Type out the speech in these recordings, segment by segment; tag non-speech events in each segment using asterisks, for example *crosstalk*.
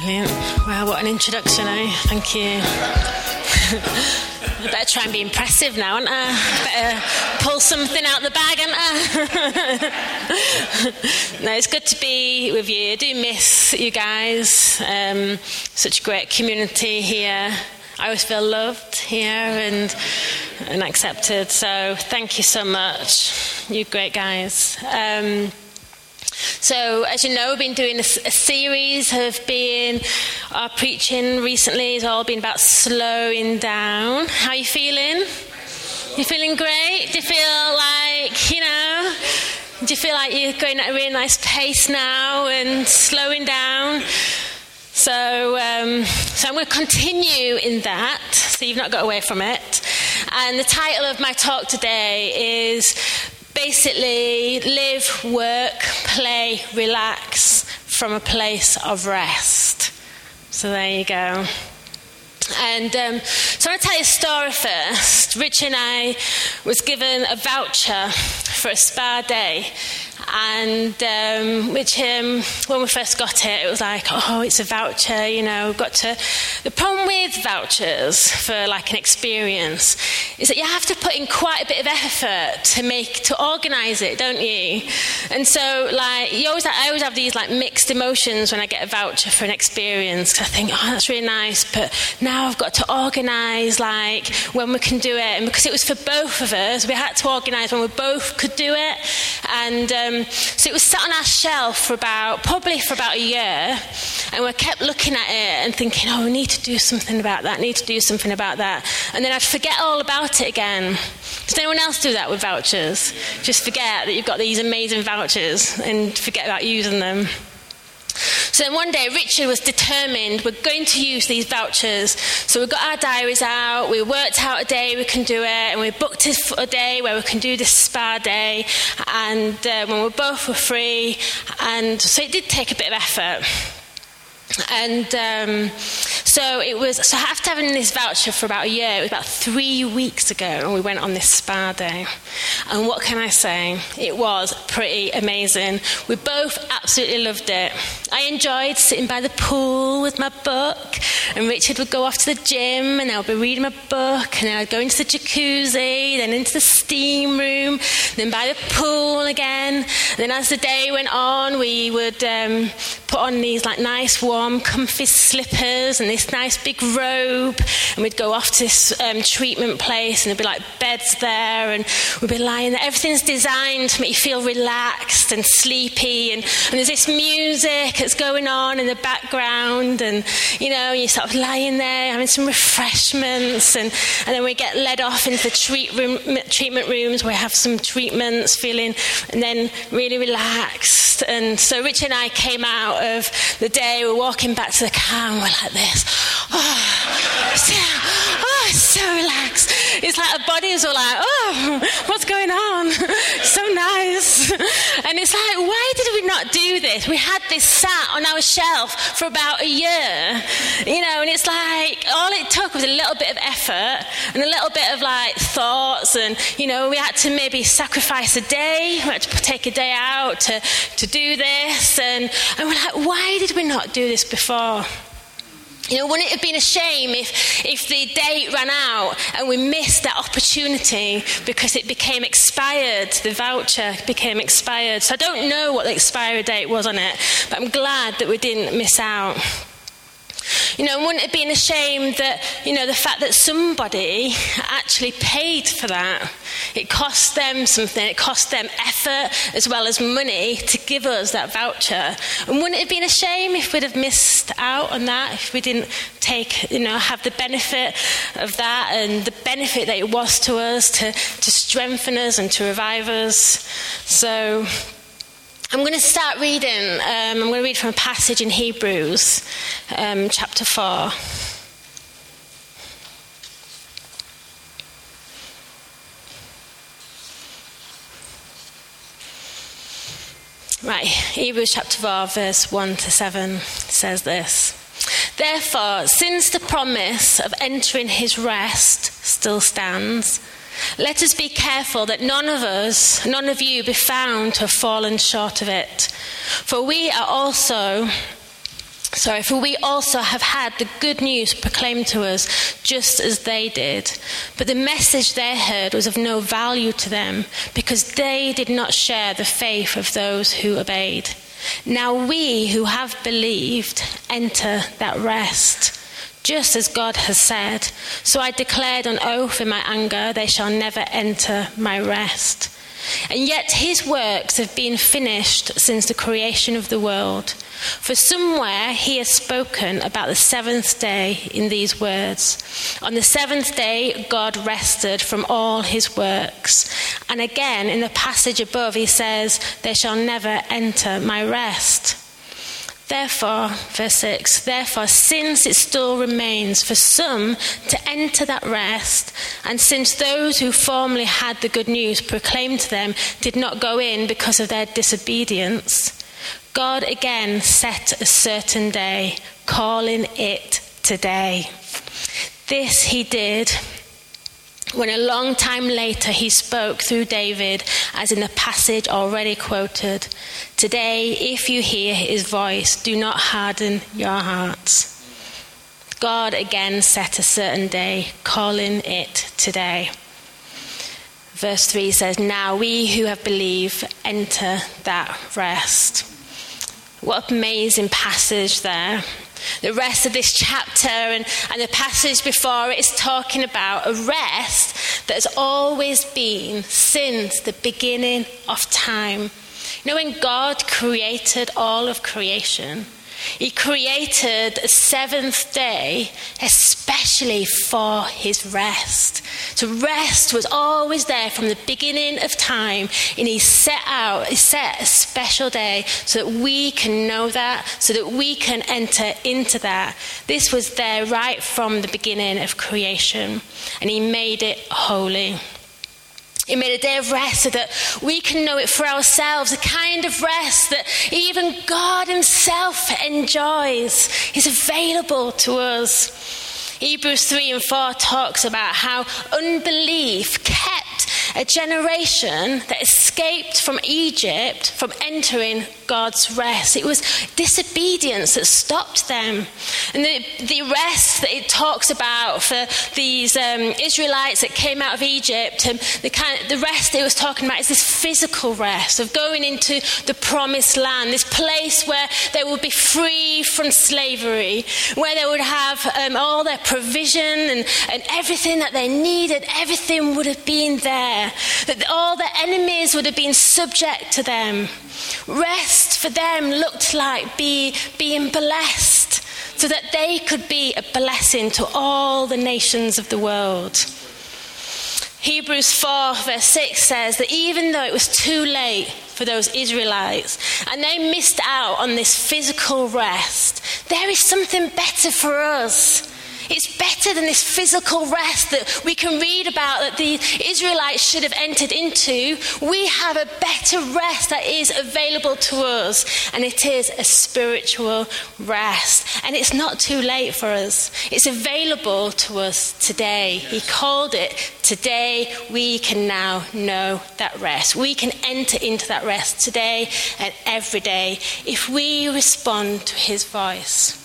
Brilliant. Well, what an introduction, eh? Thank you. I *laughs* better try and be impressive now, aren't I? Better pull something out the bag, aren't I? *laughs* no, it's good to be with you. I do miss you guys. Um, such a great community here. I always feel loved here and and accepted. So thank you so much, you great guys. Um, so, as you know, we've been doing a, a series of being our preaching recently has all been about slowing down. How are you feeling? You feeling great? Do you feel like you know? Do you feel like you're going at a really nice pace now and slowing down? So, um, so I'm going to continue in that. So you've not got away from it. And the title of my talk today is basically live, work, play, relax from a place of rest. So there you go. And um, so I want to tell you a story first. Rich and I was given a voucher for a spa day and um, which um, when we first got it, it was like, oh, it's a voucher, you know, got to. The problem with vouchers for like an experience is that you have to put in quite a bit of effort to make to organise it, don't you? And so, like, you always, I always have these like mixed emotions when I get a voucher for an experience. Cause I think, oh, that's really nice, but now I've got to organise like when we can do it, and because it was for both of us, we had to organise when we both could do it, and. Um, so it was sat on our shelf for about, probably for about a year, and we kept looking at it and thinking, oh, we need to do something about that, need to do something about that. And then I'd forget all about it again. Does anyone else do that with vouchers? Just forget that you've got these amazing vouchers and forget about using them. So one day, Richard was determined we're going to use these vouchers. So we got our diaries out, we worked out a day we can do it, and we booked a day where we can do this spa day, and uh, when we both were free. And so it did take a bit of effort. And um, so it was, so after having this voucher for about a year, it was about three weeks ago, and we went on this spa day. And what can I say? It was pretty amazing. We both absolutely loved it. I enjoyed sitting by the pool with my book, and Richard would go off to the gym, and I'd be reading my book, and then I'd go into the jacuzzi, then into the steam room, then by the pool again. And then as the day went on, we would um, put on these like nice warm warm, comfy slippers and this nice big robe. And we'd go off to this um, treatment place, and there'd be like beds there, and we'd be lying there. Everything's designed to make you feel relaxed and sleepy. And, and there's this music that's going on in the background, and you know, you're sort of lying there having some refreshments. And, and then we get led off into the treat room, treatment rooms where we have some treatments, feeling, and then really relaxed. And so Rich and I came out of the day, we were walking back to the car and we're like this. Oh, so, oh so relaxed. It's like our bodies are like, oh, what's going on? *laughs* so nice. And it's like, why did we not do this? We had this sat on our shelf for about a year, you know, and it's like all it took was a little bit of effort and a little bit of like thoughts, and you know, we had to maybe sacrifice a day, we had to take a day out to, to do this, and, and we're like, why did we not do this before? You know, wouldn't it have been a shame if, if the date ran out and we missed that opportunity because it became expired? The voucher became expired. So I don't know what the expiry date was on it, but I'm glad that we didn't miss out. You know, wouldn't it be a shame that, you know, the fact that somebody actually paid for that? It cost them something, it cost them effort as well as money to give us that voucher. And wouldn't it have been a shame if we'd have missed out on that, if we didn't take, you know, have the benefit of that and the benefit that it was to us to, to strengthen us and to revive us? So, I'm going to start reading. Um, I'm going to read from a passage in Hebrews, um, chapter 4. Right, Hebrews chapter 4, verse 1 to 7 says this. Therefore, since the promise of entering his rest still stands, let us be careful that none of us, none of you, be found to have fallen short of it. For we are also Sorry, for we also have had the good news proclaimed to us just as they did. But the message they heard was of no value to them because they did not share the faith of those who obeyed. Now we who have believed enter that rest, just as God has said. So I declared on oath in my anger, they shall never enter my rest. And yet his works have been finished since the creation of the world. For somewhere he has spoken about the seventh day in these words On the seventh day, God rested from all his works. And again, in the passage above, he says, They shall never enter my rest. Therefore, verse 6, therefore, since it still remains for some to enter that rest, and since those who formerly had the good news proclaimed to them did not go in because of their disobedience, God again set a certain day, calling it today. This he did when a long time later he spoke through David, as in the passage already quoted Today, if you hear his voice, do not harden your hearts. God again set a certain day, calling it today. Verse 3 says, Now we who have believed enter that rest. What amazing passage there. The rest of this chapter and, and the passage before it is talking about a rest that has always been since the beginning of time. You know, when God created all of creation, he created a seventh day especially for his rest. So rest was always there from the beginning of time, and he set out, he set a special day so that we can know that, so that we can enter into that. This was there right from the beginning of creation, and he made it holy. He made a day of rest so that we can know it for ourselves, a kind of rest that even God Himself enjoys, is available to us. Hebrews 3 and 4 talks about how unbelief kept a generation that escaped from Egypt from entering God's rest. It was disobedience that stopped them. And the, the rest that it talks about for these um, Israelites that came out of Egypt, and the, kind of, the rest it was talking about is this physical rest of going into the promised land, this place where they would be free from slavery, where they would have um, all their provision and, and everything that they needed, everything would have been there. That all the enemies would have been subject to them. Rest for them looked like be, being blessed so that they could be a blessing to all the nations of the world. Hebrews 4, verse 6 says that even though it was too late for those Israelites and they missed out on this physical rest, there is something better for us. It's better than this physical rest that we can read about that the Israelites should have entered into. We have a better rest that is available to us, and it is a spiritual rest. And it's not too late for us, it's available to us today. He called it today. We can now know that rest. We can enter into that rest today and every day if we respond to his voice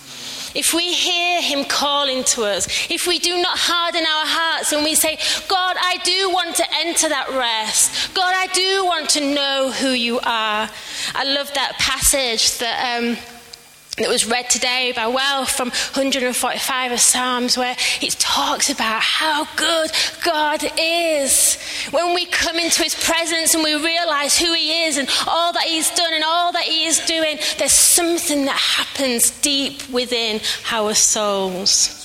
if we hear Him calling to us, if we do not harden our hearts and we say, God, I do want to enter that rest. God, I do want to know who you are. I love that passage that. Um, that was read today by Well from 145 of Psalms, where it talks about how good God is. When we come into His presence and we realize who He is and all that He's done and all that He is doing, there's something that happens deep within our souls.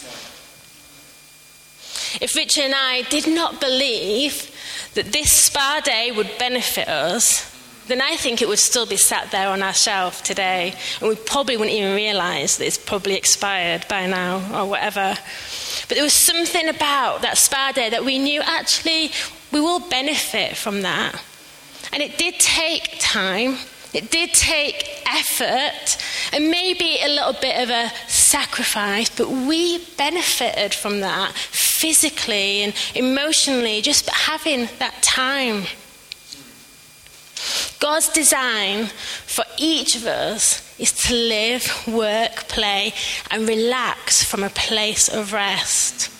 If Richard and I did not believe that this spa day would benefit us, then I think it would still be sat there on our shelf today, and we probably wouldn't even realize that it's probably expired by now or whatever. But there was something about that spa day that we knew actually we will benefit from that. And it did take time, it did take effort, and maybe a little bit of a sacrifice, but we benefited from that physically and emotionally, just having that time. God's design for each of us is to live, work, play, and relax from a place of rest.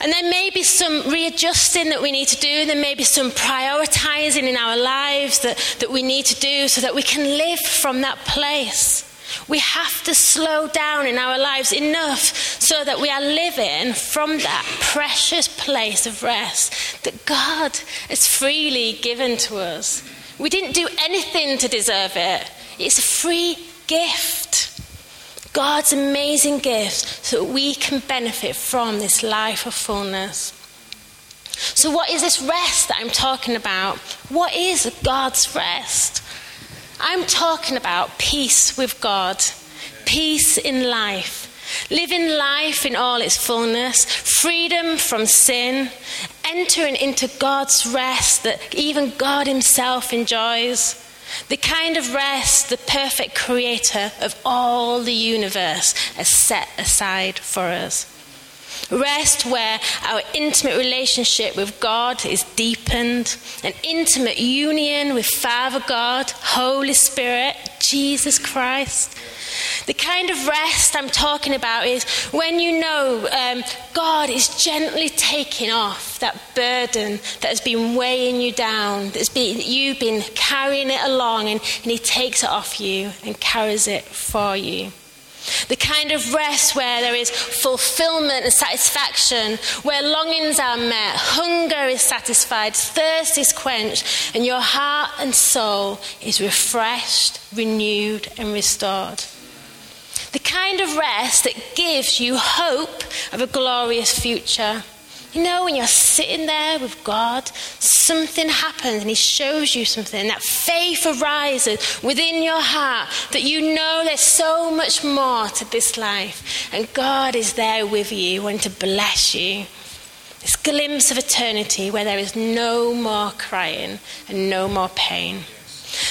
And there may be some readjusting that we need to do. There may be some prioritizing in our lives that, that we need to do so that we can live from that place. We have to slow down in our lives enough so that we are living from that precious place of rest that God has freely given to us. We didn't do anything to deserve it, it's a free gift. God's amazing gift so that we can benefit from this life of fullness. So, what is this rest that I'm talking about? What is God's rest? I'm talking about peace with God, peace in life, living life in all its fullness, freedom from sin, entering into God's rest that even God Himself enjoys. The kind of rest the perfect creator of all the universe has set aside for us. Rest where our intimate relationship with God is deepened, an intimate union with Father God, Holy Spirit, Jesus Christ. The kind of rest I'm talking about is when you know um, God is gently taking off that burden that has been weighing you down, that's been, you've been carrying it along, and, and He takes it off you and carries it for you. The kind of rest where there is fulfillment and satisfaction, where longings are met, hunger is satisfied, thirst is quenched, and your heart and soul is refreshed, renewed, and restored. The kind of rest that gives you hope of a glorious future you know, when you're sitting there with God, something happens and He shows you something. And that faith arises within your heart that you know there's so much more to this life. And God is there with you, wanting to bless you. This glimpse of eternity where there is no more crying and no more pain.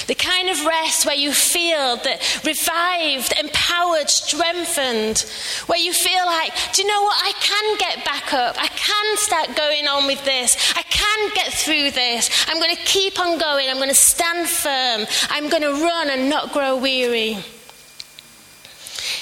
The kind of rest where you feel that revived, empowered, strengthened, where you feel like, do you know what? I can get back up. I can start going on with this. I can get through this. I'm going to keep on going. I'm going to stand firm. I'm going to run and not grow weary.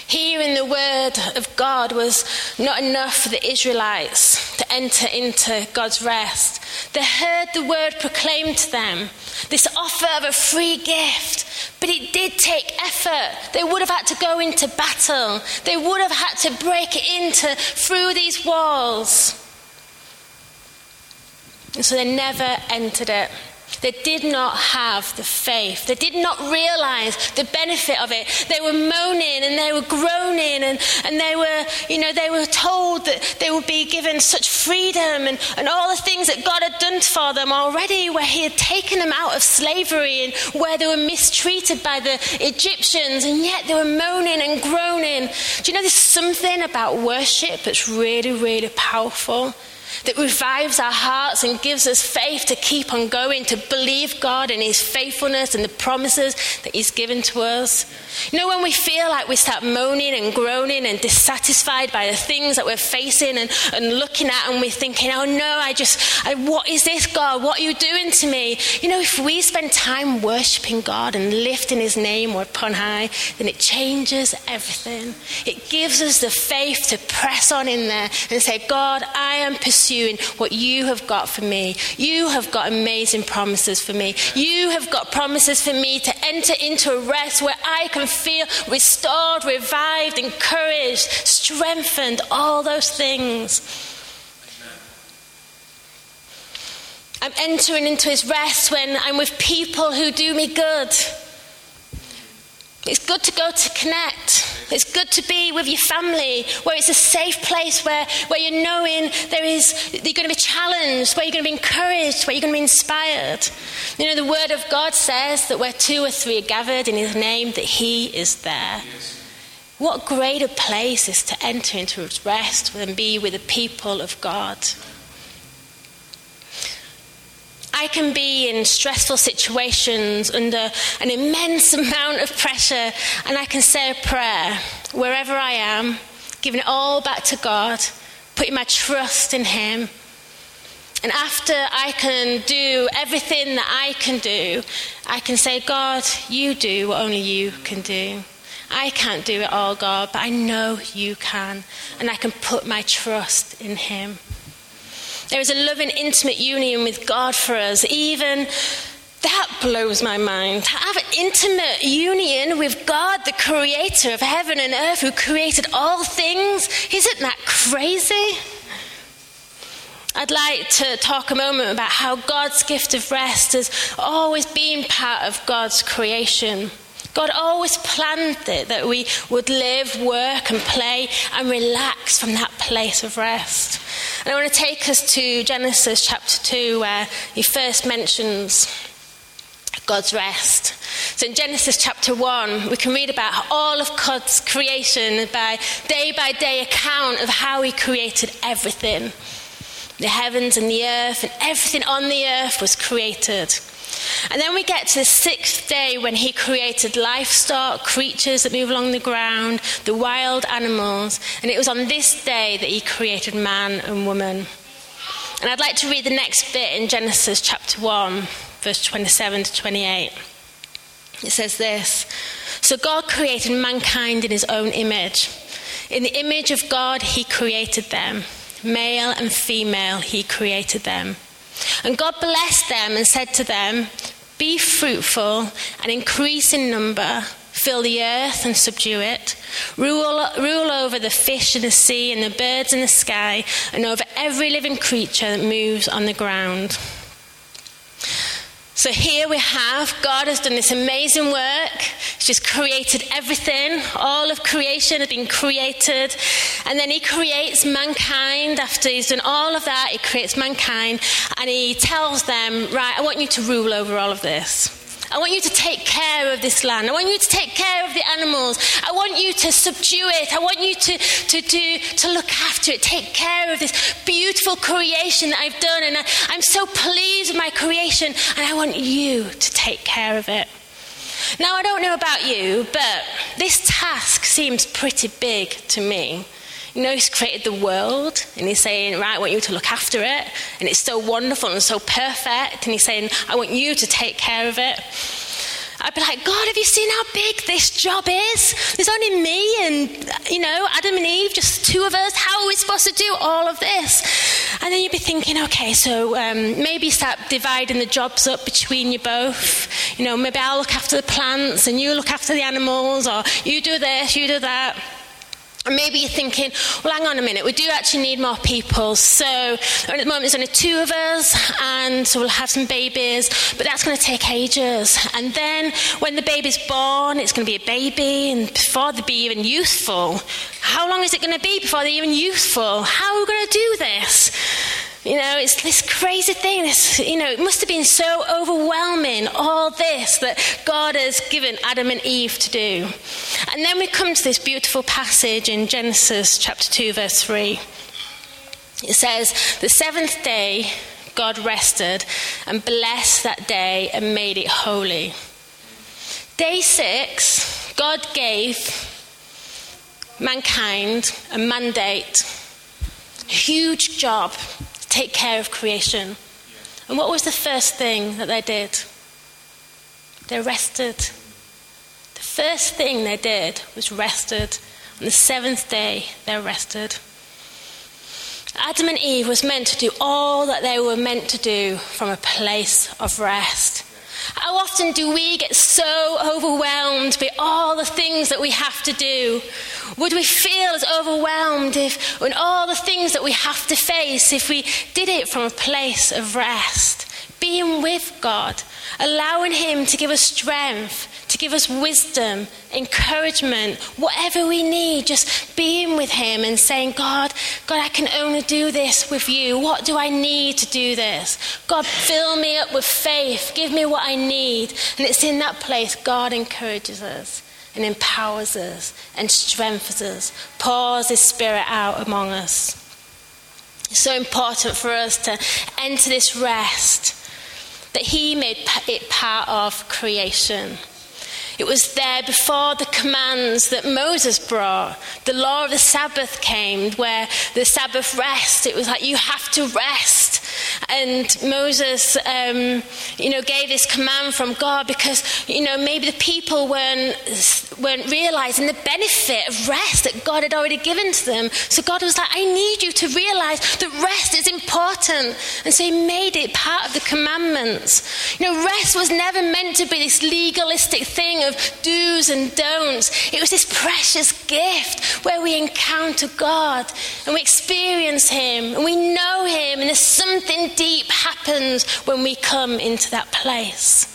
Hearing the word of God was not enough for the Israelites to enter into God's rest. They heard the word proclaimed to them, this offer of a free gift, but it did take effort. They would have had to go into battle, they would have had to break into through these walls. And so they never entered it. They did not have the faith. They did not realize the benefit of it. They were moaning and they were groaning and, and they were, you know, they were told that they would be given such freedom and, and all the things that God had done for them already, where He had taken them out of slavery and where they were mistreated by the Egyptians, and yet they were moaning and groaning. Do you know there's something about worship that's really, really powerful? That revives our hearts and gives us faith to keep on going, to believe God and His faithfulness and the promises that He's given to us. You know, when we feel like we start moaning and groaning and dissatisfied by the things that we're facing and, and looking at, and we're thinking, oh no, I just, I, what is this, God? What are you doing to me? You know, if we spend time worshiping God and lifting His name upon high, then it changes everything. It gives us the faith to press on in there and say, God, I am pursuing what you have got for me. You have got amazing promises for me. You have got promises for me to enter into a rest where I can feel restored, revived, encouraged, strengthened, all those things. I'm entering into his rest when I'm with people who do me good. It's good to go to connect. It's good to be with your family, where it's a safe place, where, where you're knowing there is, you're going to be challenged, where you're going to be encouraged, where you're going to be inspired. You know, the Word of God says that where two or three are gathered in His name, that He is there. What greater place is to enter into rest than be with the people of God? I can be in stressful situations under an immense *laughs* amount of pressure, and I can say a prayer wherever I am, giving it all back to God, putting my trust in Him. And after I can do everything that I can do, I can say, God, you do what only you can do. I can't do it all, God, but I know you can, and I can put my trust in Him. There is a loving, intimate union with God for us, even that blows my mind. To have an intimate union with God, the creator of heaven and earth, who created all things. Isn't that crazy? I'd like to talk a moment about how God's gift of rest has always been part of God's creation. God always planned it that we would live, work, and play and relax from that place of rest. And I want to take us to Genesis chapter 2, where he first mentions God's rest. So in Genesis chapter 1, we can read about all of God's creation by day by day account of how he created everything. The heavens and the earth and everything on the earth was created. And then we get to the sixth day when he created livestock, creatures that move along the ground, the wild animals. And it was on this day that he created man and woman. And I'd like to read the next bit in Genesis chapter 1 verse 27 to 28. It says this So God created mankind in his own image. In the image of God, he created them. Male and female, he created them. And God blessed them and said to them, Be fruitful and increase in number, fill the earth and subdue it, rule, rule over the fish in the sea and the birds in the sky, and over every living creature that moves on the ground. So here we have God has done this amazing work. He's just created everything. All of creation has been created. And then he creates mankind. After he's done all of that, he creates mankind and he tells them, Right, I want you to rule over all of this. I want you to take care of this land. I want you to take care of the animals. I want you to subdue it. I want you to, to, do, to look after it, take care of this beautiful creation that I've done. And I, I'm so pleased with my creation, and I want you to take care of it. Now, I don't know about you, but this task seems pretty big to me. You know, He's created the world, and He's saying, Right, I want you to look after it, and it's so wonderful and so perfect, and He's saying, I want you to take care of it. I'd be like, God, have you seen how big this job is? There's only me and, you know, Adam and Eve, just two of us. How are we supposed to do all of this? And then you'd be thinking, okay, so um, maybe start dividing the jobs up between you both. You know, maybe I'll look after the plants and you look after the animals, or you do this, you do that. Maybe you're thinking, well, hang on a minute, we do actually need more people. So at the moment, there's only two of us, and so we'll have some babies, but that's going to take ages. And then when the baby's born, it's going to be a baby, and before they be even youthful, how long is it going to be before they're even youthful? How are we going to do this? You know, it's this crazy thing. This, you know, it must have been so overwhelming, all this that God has given Adam and Eve to do. And then we come to this beautiful passage in Genesis chapter 2, verse 3. It says, The seventh day God rested and blessed that day and made it holy. Day six, God gave mankind a mandate, a huge job take care of creation. And what was the first thing that they did? They rested. The first thing they did was rested. On the seventh day, they rested. Adam and Eve was meant to do all that they were meant to do from a place of rest. How often do we get so overwhelmed by all the things that we have to do? Would we feel as overwhelmed if, when all the things that we have to face, if we did it from a place of rest? Being with God, allowing Him to give us strength, to give us wisdom, encouragement, whatever we need, just being with Him and saying, God, God, I can only do this with you. What do I need to do this? God, fill me up with faith. Give me what I need. And it's in that place God encourages us and empowers us and strengthens us, pours His Spirit out among us. It's so important for us to enter this rest that He made it part of creation. It was there before the commands that Moses brought. The law of the Sabbath came, where the Sabbath rest, it was like you have to rest. And Moses, um, you know, gave this command from God because, you know, maybe the people weren't, weren't realizing the benefit of rest that God had already given to them. So God was like, I need you to realize that rest is important. And so he made it part of the commandments. You know, rest was never meant to be this legalistic thing of do's and don'ts. It was this precious gift where we encounter God and we experience him and we know him and there's something deep happens when we come into that place.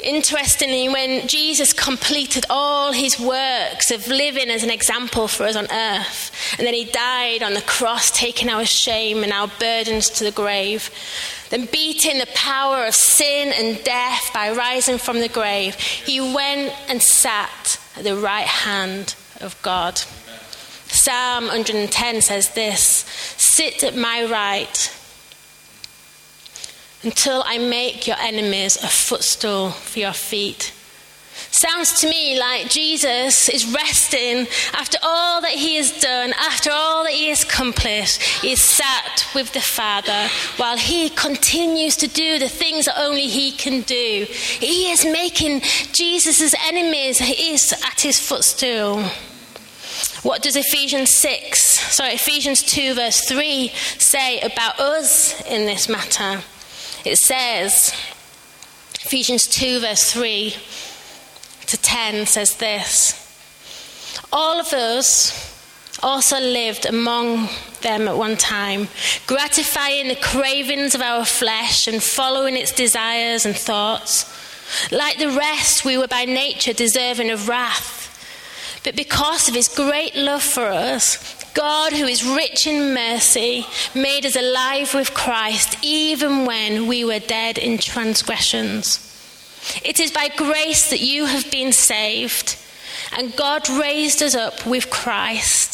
Interestingly, when Jesus completed all his works of living as an example for us on earth, and then he died on the cross, taking our shame and our burdens to the grave, then beating the power of sin and death by rising from the grave, he went and sat at the right hand of God. Psalm 110 says this Sit at my right until I make your enemies a footstool for your feet. Sounds to me like Jesus is resting after all that he has done, after all that he has accomplished. He is sat with the Father while he continues to do the things that only he can do. He is making Jesus' enemies he is at his footstool. What does Ephesians 6, sorry, Ephesians 2, verse 3 say about us in this matter? It says, Ephesians 2, verse 3 to 10 says this All of us also lived among them at one time, gratifying the cravings of our flesh and following its desires and thoughts. Like the rest, we were by nature deserving of wrath. But because of his great love for us, God, who is rich in mercy, made us alive with Christ even when we were dead in transgressions. It is by grace that you have been saved, and God raised us up with Christ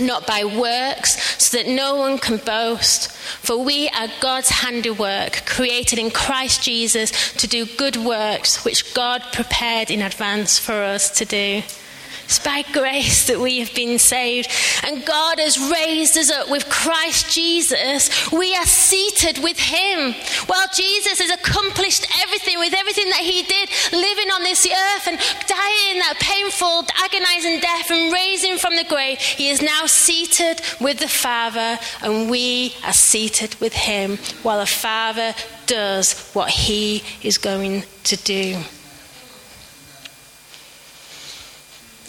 not by works, so that no one can boast. For we are God's handiwork, created in Christ Jesus to do good works, which God prepared in advance for us to do. It's by grace that we have been saved. And God has raised us up with Christ Jesus. We are seated with Him. While Jesus has accomplished everything with everything that He did, living on this earth and dying that painful, agonizing death and raising from the grave, He is now seated with the Father, and we are seated with Him while the Father does what He is going to do.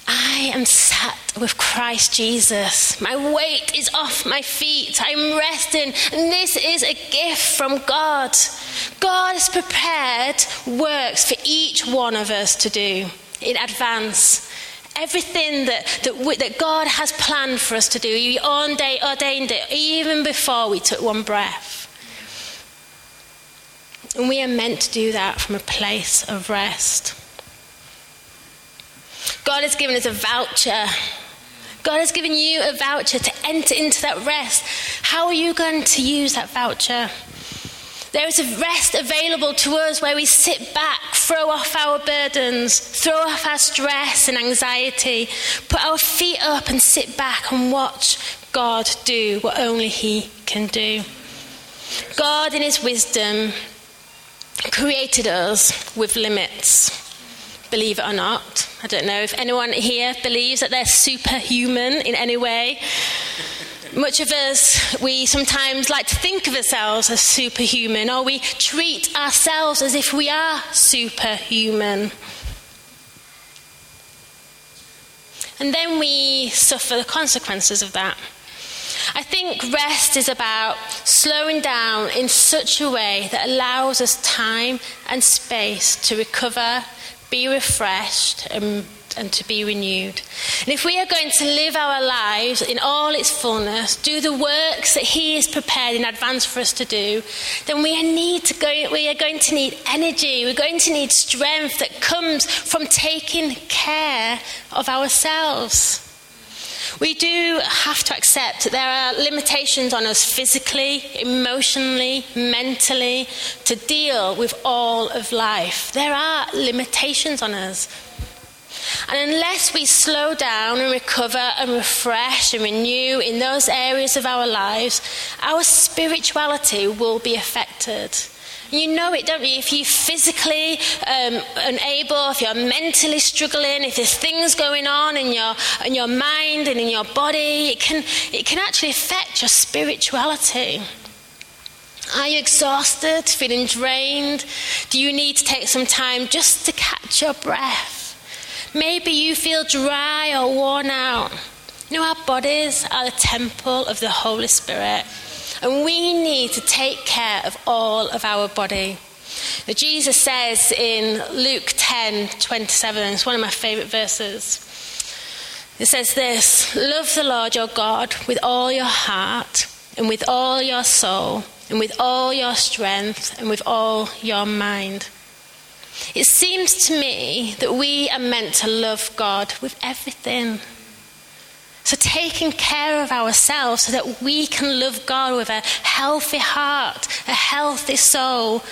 I am sat with Christ Jesus. My weight is off my feet. I'm resting. And this is a gift from God. God has prepared works for each one of us to do in advance. Everything that, that, we, that God has planned for us to do, He ordained it even before we took one breath. And we are meant to do that from a place of rest. God has given us a voucher. God has given you a voucher to enter into that rest. How are you going to use that voucher? There is a rest available to us where we sit back, throw off our burdens, throw off our stress and anxiety, put our feet up and sit back and watch God do what only He can do. God, in His wisdom, created us with limits believe it or not. I don't know if anyone here believes that they're superhuman in any way. Much of us, we sometimes like to think of ourselves as superhuman, or we treat ourselves as if we are superhuman. And then we suffer the consequences of that. I think rest is about slowing down in such a way that allows us time and space to recover be refreshed and and to be renewed. And if we are going to live our lives in all its fullness, do the works that He is prepared in advance for us to do, then we need to go, we are going to need energy. We're going to need strength that comes from taking care of ourselves. We do have to accept that there are limitations on us physically, emotionally, mentally to deal with all of life. There are limitations on us. And unless we slow down and recover and refresh and renew in those areas of our lives, our spirituality will be affected. You know it, don't you? If you're physically um, unable, if you're mentally struggling, if there's things going on in your, in your mind and in your body, it can, it can actually affect your spirituality. Are you exhausted, feeling drained? Do you need to take some time just to catch your breath? Maybe you feel dry or worn out. You know, our bodies are the temple of the Holy Spirit. And we need to take care of all of our body. Now, Jesus says in Luke 10 27, it's one of my favourite verses. It says this Love the Lord your God with all your heart, and with all your soul, and with all your strength, and with all your mind. It seems to me that we are meant to love God with everything. So, taking care of ourselves so that we can love God with a healthy heart, a healthy soul,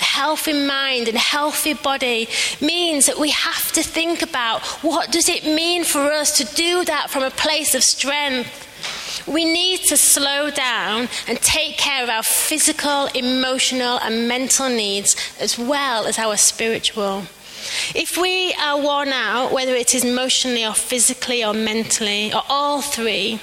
a healthy mind, and a healthy body means that we have to think about what does it mean for us to do that from a place of strength. We need to slow down and take care of our physical, emotional, and mental needs as well as our spiritual. If we are worn out, whether it is emotionally or physically or mentally or all three,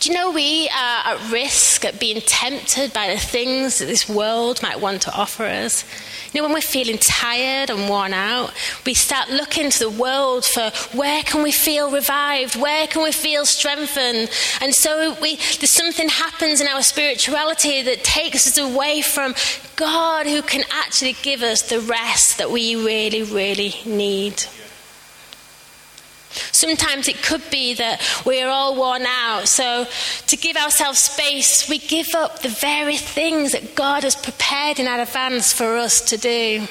do you know we are at risk at being tempted by the things that this world might want to offer us? You know, when we're feeling tired and worn out, we start looking to the world for where can we feel revived? Where can we feel strengthened? And so we, there's something happens in our spirituality that takes us away from God who can actually give us the rest that we really, really need. Sometimes it could be that we are all worn out. So, to give ourselves space, we give up the very things that God has prepared in advance for us to do.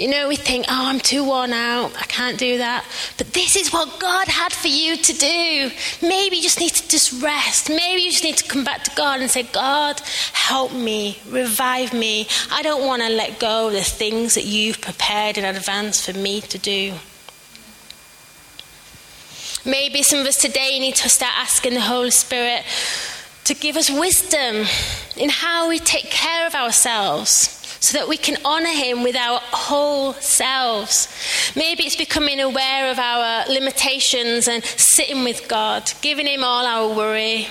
You know, we think, oh, I'm too worn out. I can't do that. But this is what God had for you to do. Maybe you just need to just rest. Maybe you just need to come back to God and say, God, help me, revive me. I don't want to let go of the things that you've prepared in advance for me to do. Maybe some of us today need to start asking the Holy Spirit to give us wisdom in how we take care of ourselves so that we can honour Him with our whole selves. Maybe it's becoming aware of our limitations and sitting with God, giving Him all our worry,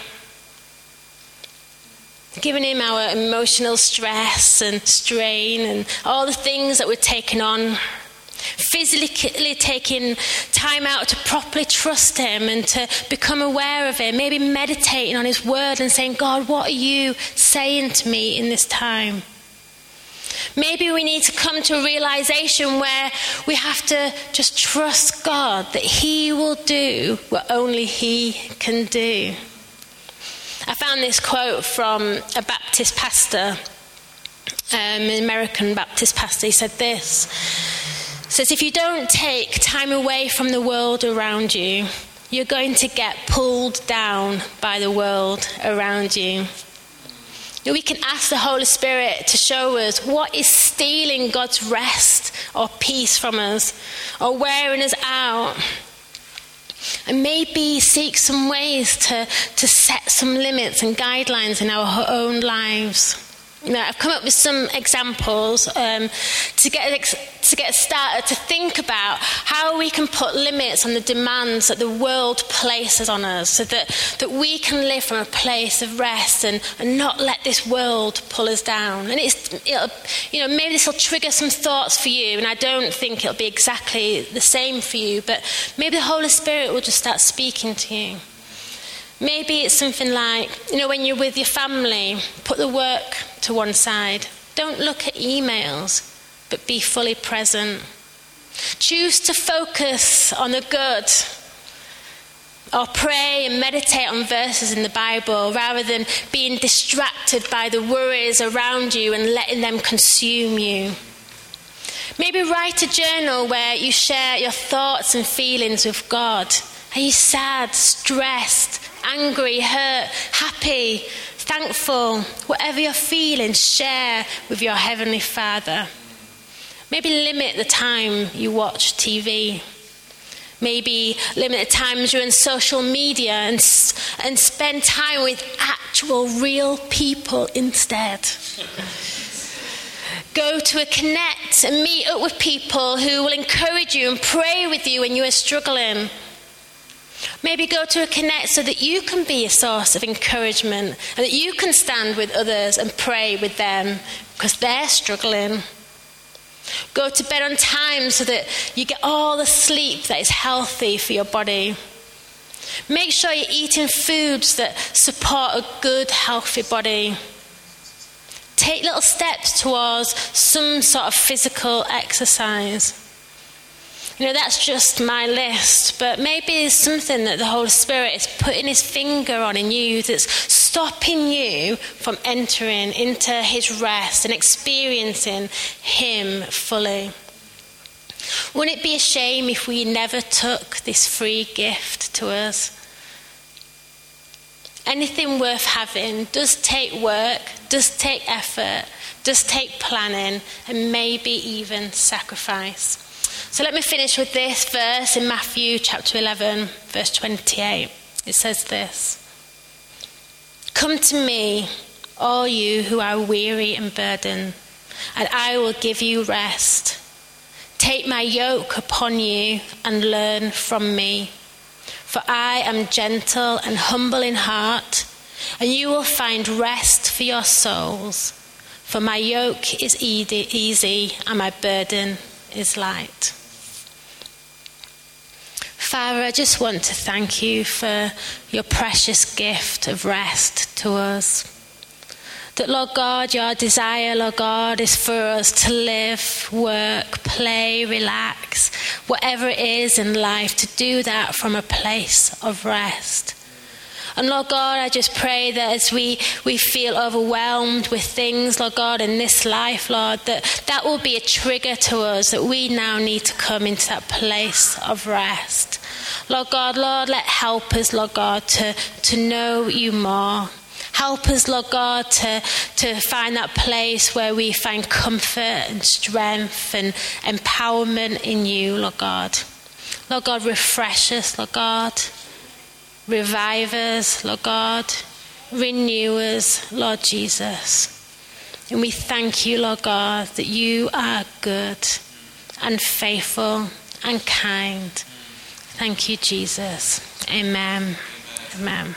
giving Him our emotional stress and strain and all the things that we're taking on physically taking time out to properly trust Him and to become aware of Him, maybe meditating on His Word and saying, God, what are you saying to me in this time? Maybe we need to come to a realization where we have to just trust God that He will do what only He can do. I found this quote from a Baptist pastor, um, an American Baptist pastor. He said this says if you don't take time away from the world around you, you're going to get pulled down by the world around you. We can ask the Holy Spirit to show us what is stealing God's rest or peace from us or wearing us out. And maybe seek some ways to, to set some limits and guidelines in our own lives. Know, I've come up with some examples um, to get to get started to think about how we can put limits on the demands that the world places on us, so that, that we can live from a place of rest and, and not let this world pull us down. And it's you know maybe this will trigger some thoughts for you, and I don't think it'll be exactly the same for you, but maybe the Holy Spirit will just start speaking to you. Maybe it's something like, you know, when you're with your family, put the work to one side. Don't look at emails, but be fully present. Choose to focus on the good or pray and meditate on verses in the Bible rather than being distracted by the worries around you and letting them consume you. Maybe write a journal where you share your thoughts and feelings with God. Are you sad, stressed, angry, hurt, happy, thankful? Whatever you're feeling, share with your Heavenly Father. Maybe limit the time you watch TV. Maybe limit the times you're on social media and, and spend time with actual, real people instead. Go to a connect and meet up with people who will encourage you and pray with you when you are struggling. Maybe go to a connect so that you can be a source of encouragement and that you can stand with others and pray with them because they're struggling. Go to bed on time so that you get all the sleep that is healthy for your body. Make sure you're eating foods that support a good, healthy body. Take little steps towards some sort of physical exercise. You know, that's just my list, but maybe it's something that the Holy Spirit is putting his finger on in you that's stopping you from entering into his rest and experiencing him fully. Wouldn't it be a shame if we never took this free gift to us? Anything worth having does take work, does take effort, does take planning, and maybe even sacrifice. So let me finish with this verse in Matthew chapter 11, verse 28. It says this Come to me, all you who are weary and burdened, and I will give you rest. Take my yoke upon you and learn from me. For I am gentle and humble in heart, and you will find rest for your souls. For my yoke is easy and my burden is light. Father, I just want to thank you for your precious gift of rest to us. That, Lord God, your desire, Lord God, is for us to live, work, play, relax, whatever it is in life, to do that from a place of rest. And Lord God, I just pray that as we, we feel overwhelmed with things, Lord God, in this life, Lord, that that will be a trigger to us that we now need to come into that place of rest. Lord God, Lord, let help us, Lord God, to, to know you more. Help us, Lord God, to, to find that place where we find comfort and strength and empowerment in you, Lord God. Lord God, refresh us, Lord God. Revive us, Lord God. Renew us, Lord Jesus. And we thank you, Lord God, that you are good and faithful and kind. Thank you, Jesus. Amen. Amen.